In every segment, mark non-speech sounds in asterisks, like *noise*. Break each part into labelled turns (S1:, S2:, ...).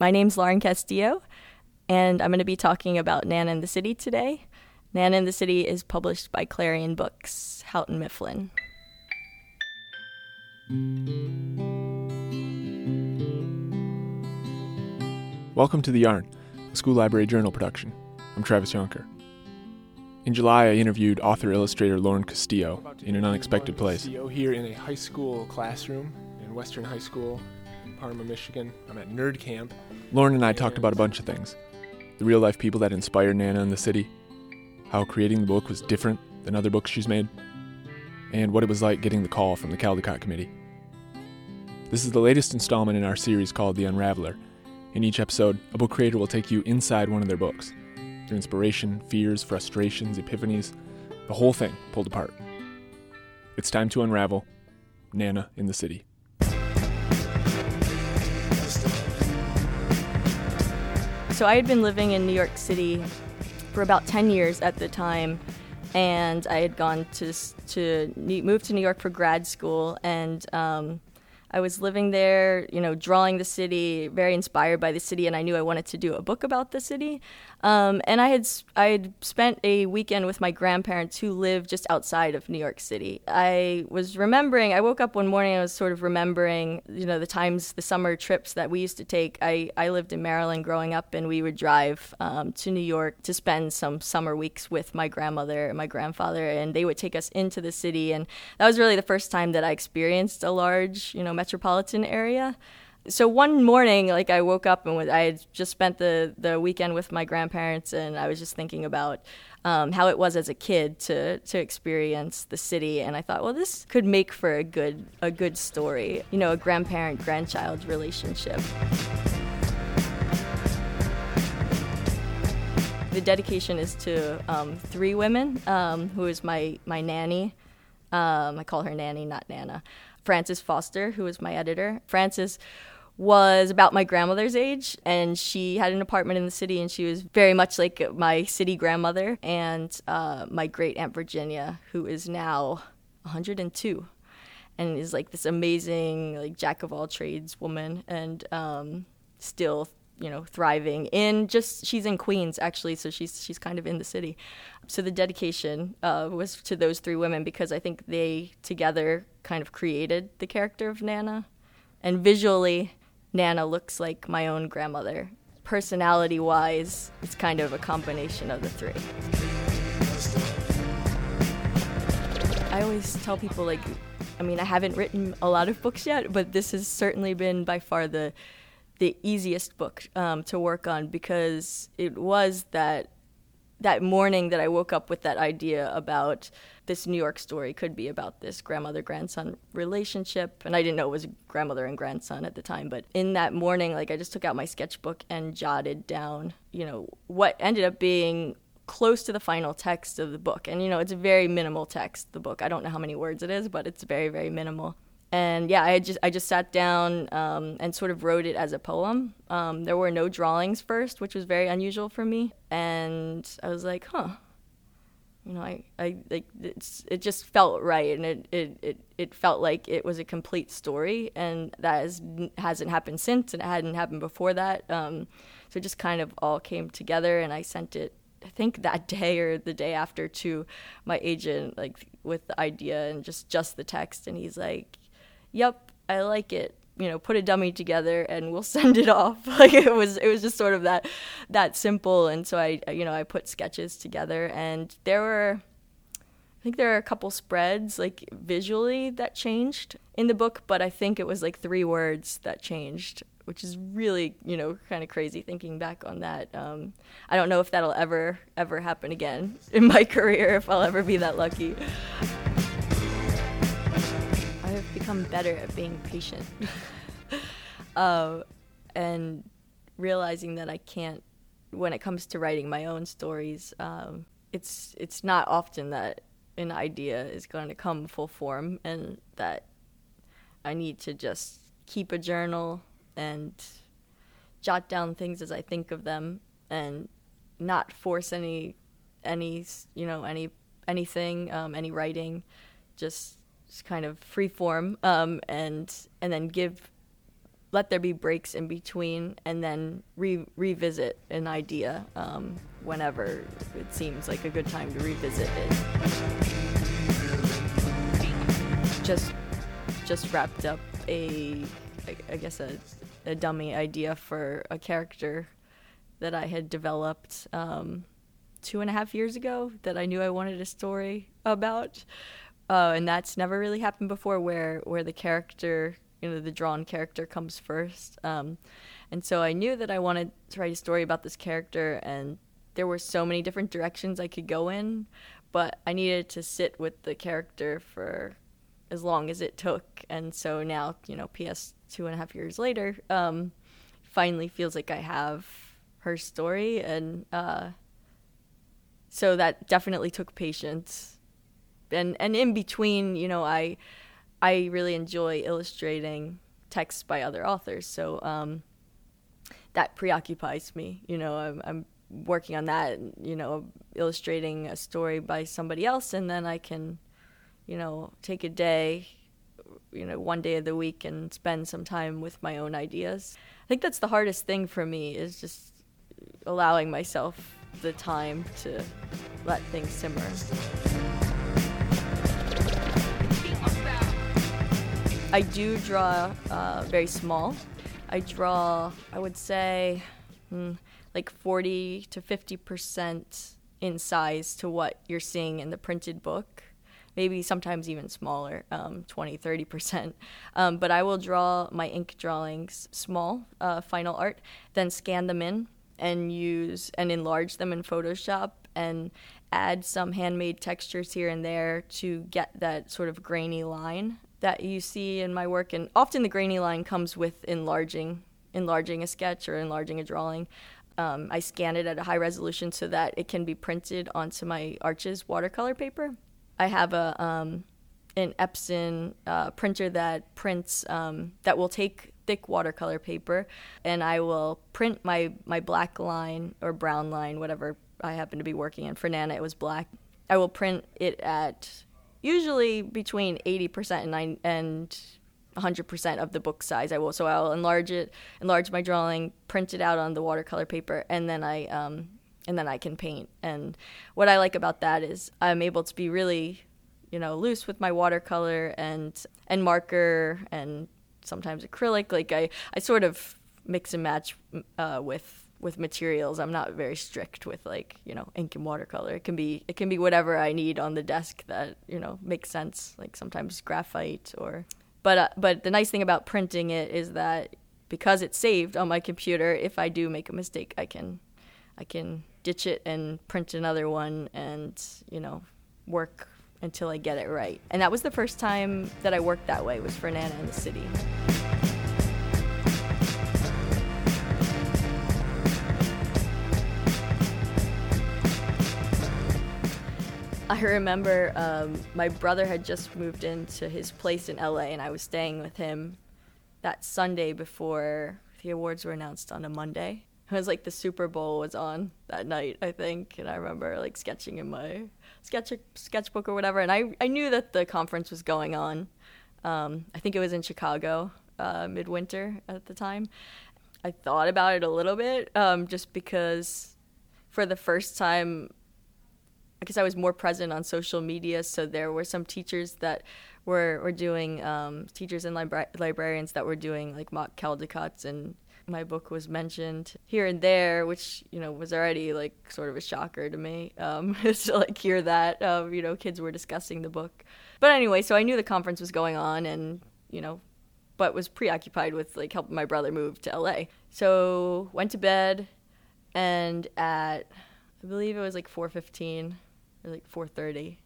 S1: My name's Lauren Castillo, and I'm going to be talking about Nana in the City today. Nana in the City is published by Clarion Books, Houghton Mifflin.
S2: Welcome to The Yarn, a school library journal production. I'm Travis Jonker. In July, I interviewed author illustrator Lauren Castillo in an unexpected place.
S3: Castillo here in a high school classroom in Western High School in Parma, Michigan. I'm at Nerd Camp.
S2: Lauren and I talked about a bunch of things the real life people that inspired Nana in the city, how creating the book was different than other books she's made, and what it was like getting the call from the Caldecott Committee. This is the latest installment in our series called The Unraveler. In each episode, a book creator will take you inside one of their books their inspiration, fears, frustrations, epiphanies, the whole thing pulled apart. It's time to unravel Nana in the City.
S1: So I had been living in New York City for about 10 years at the time, and I had gone to to move to New York for grad school, and um, I was living there, you know, drawing the city, very inspired by the city, and I knew I wanted to do a book about the city. Um, and I had I had spent a weekend with my grandparents who lived just outside of New York City. I was remembering. I woke up one morning. I was sort of remembering, you know, the times, the summer trips that we used to take. I I lived in Maryland growing up, and we would drive um, to New York to spend some summer weeks with my grandmother and my grandfather, and they would take us into the city. And that was really the first time that I experienced a large, you know, metropolitan area so one morning like i woke up and i had just spent the, the weekend with my grandparents and i was just thinking about um, how it was as a kid to, to experience the city and i thought well this could make for a good a good story you know a grandparent grandchild relationship the dedication is to um, three women um, who is my, my nanny um, i call her nanny not nana Frances Foster, who is my editor. Frances was about my grandmother's age, and she had an apartment in the city, and she was very much like my city grandmother. And uh, my great aunt Virginia, who is now 102, and is like this amazing like jack of all trades woman, and um, still you know thriving in just she's in Queens actually, so she's she's kind of in the city. So the dedication uh, was to those three women because I think they together kind of created the character of Nana, and visually, Nana looks like my own grandmother. Personality wise, it's kind of a combination of the three. I always tell people like I mean, I haven't written a lot of books yet, but this has certainly been by far the the easiest book um, to work on because it was that that morning that I woke up with that idea about this New York story could be about this grandmother grandson relationship. And I didn't know it was grandmother and grandson at the time. But in that morning, like I just took out my sketchbook and jotted down, you know, what ended up being close to the final text of the book. And, you know, it's a very minimal text, the book. I don't know how many words it is, but it's very, very minimal and yeah, I just I just sat down um, and sort of wrote it as a poem. Um, there were no drawings first, which was very unusual for me, and I was like, huh, you know, I, I like it's it just felt right, and it, it, it, it felt like it was a complete story, and that has, hasn't happened since, and it hadn't happened before that. Um, so it just kind of all came together, and I sent it I think that day or the day after to my agent, like with the idea and just just the text, and he's like, yep, I like it. You know, put a dummy together and we'll *laughs* send it off. *laughs* Like it was, it was just sort of that, that simple. And so I, you know, I put sketches together, and there were, I think there are a couple spreads like visually that changed in the book, but I think it was like three words that changed, which is really, you know, kind of crazy thinking back on that. Um, I don't know if that'll ever, ever happen again *laughs* in my career, if I'll ever be that lucky become better at being patient. *laughs* Uh, and realizing that I can't when it comes to writing my own stories um, it's it's not often that an idea is going to come full form and that I need to just keep a journal and jot down things as I think of them and not force any any you know any anything um, any writing. Just kind of free form um, and and then give let there be breaks in between and then re- revisit an idea um, whenever it seems like a good time to revisit it. Just just wrapped up a I, I guess a, a dummy idea for a character that I had developed um, two and a half years ago that I knew I wanted a story about. Uh, and that's never really happened before where, where the character, you know, the drawn character comes first. Um, and so I knew that I wanted to write a story about this character, and there were so many different directions I could go in, but I needed to sit with the character for as long as it took. And so now, you know, PS two and a half years later, um, finally feels like I have her story, and uh, so that definitely took patience. And and in between, you know, I I really enjoy illustrating texts by other authors, so um, that preoccupies me. You know, I'm, I'm working on that. You know, illustrating a story by somebody else, and then I can, you know, take a day you know one day of the week and spend some time with my own ideas i think that's the hardest thing for me is just allowing myself the time to let things simmer i do draw uh, very small. I draw i would say hmm, like 40 to 50 percent in size to what you're seeing in the printed book. Maybe sometimes even smaller, um, 20, 30%. Um, but I will draw my ink drawings small, uh, final art, then scan them in and use and enlarge them in Photoshop and add some handmade textures here and there to get that sort of grainy line that you see in my work. And often the grainy line comes with enlarging, enlarging a sketch or enlarging a drawing. Um, I scan it at a high resolution so that it can be printed onto my Arches watercolor paper. I have a um, an Epson uh, printer that prints um, that will take thick watercolor paper, and I will print my my black line or brown line, whatever I happen to be working in. For Nana, it was black. I will print it at usually between 80% and 9 and 100% of the book size. I will so I'll enlarge it, enlarge my drawing, print it out on the watercolor paper, and then I um, and then I can paint. And what I like about that is I'm able to be really, you know, loose with my watercolor and and marker and sometimes acrylic. Like I, I sort of mix and match uh, with with materials. I'm not very strict with like you know ink and watercolor. It can be it can be whatever I need on the desk that you know makes sense. Like sometimes graphite or. But uh, but the nice thing about printing it is that because it's saved on my computer, if I do make a mistake, I can I can ditch it and print another one and, you know, work until I get it right. And that was the first time that I worked that way was for Nana in the City. I remember um, my brother had just moved into his place in LA, and I was staying with him that Sunday before the awards were announced on a Monday. It was like the Super Bowl was on that night, I think, and I remember like sketching in my sketch sketchbook or whatever, and I I knew that the conference was going on. Um, I think it was in Chicago, uh, midwinter at the time. I thought about it a little bit, um, just because for the first time, I guess I was more present on social media, so there were some teachers that were were doing um, teachers and libra- librarians that were doing like mock Caldecotts and my book was mentioned here and there, which you know was already like sort of a shocker to me um, *laughs* to like hear that. Um, you know, kids were discussing the book, but anyway, so I knew the conference was going on, and you know, but was preoccupied with like helping my brother move to LA. So went to bed, and at I believe it was like 4:15 or like 4:30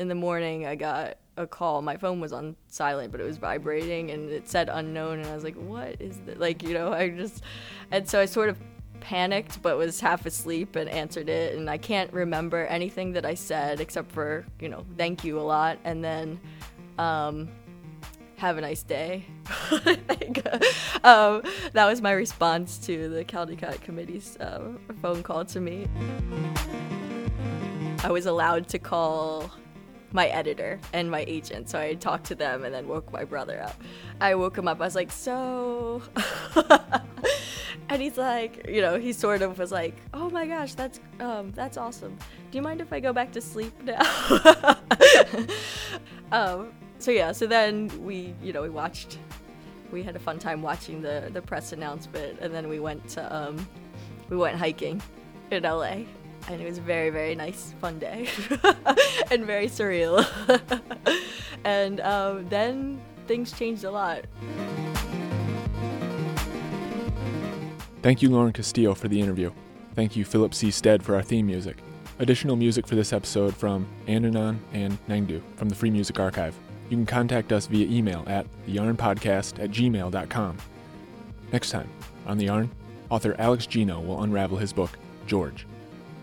S1: in the morning, I got a call. My phone was on silent, but it was vibrating and it said unknown. And I was like, what is that? Like, you know, I just, and so I sort of panicked, but was half asleep and answered it. And I can't remember anything that I said except for, you know, thank you a lot. And then, um, have a nice day. *laughs* um, that was my response to the Caldecott Committee's uh, phone call to me. I was allowed to call my editor and my agent. So I talked to them and then woke my brother up. I woke him up. I was like, so. *laughs* and he's like, you know, he sort of was like, oh my gosh, that's um, that's awesome. Do you mind if I go back to sleep *laughs* now? *laughs* um, so yeah, so then we, you know, we watched. We had a fun time watching the the press announcement, and then we went to um, we went hiking in LA and it was a very very nice fun day *laughs* and very surreal *laughs* and um, then things changed a lot
S2: Thank you, Lauren Castillo, for the interview. Thank you, Philip C. Stead, for our theme music. Additional music for this episode from Andanon and Nangdu from the Free Music Archive. You can contact us via email at theyarnpodcast at gmail.com. Next time, on The Yarn, author Alex Gino will unravel his book, George.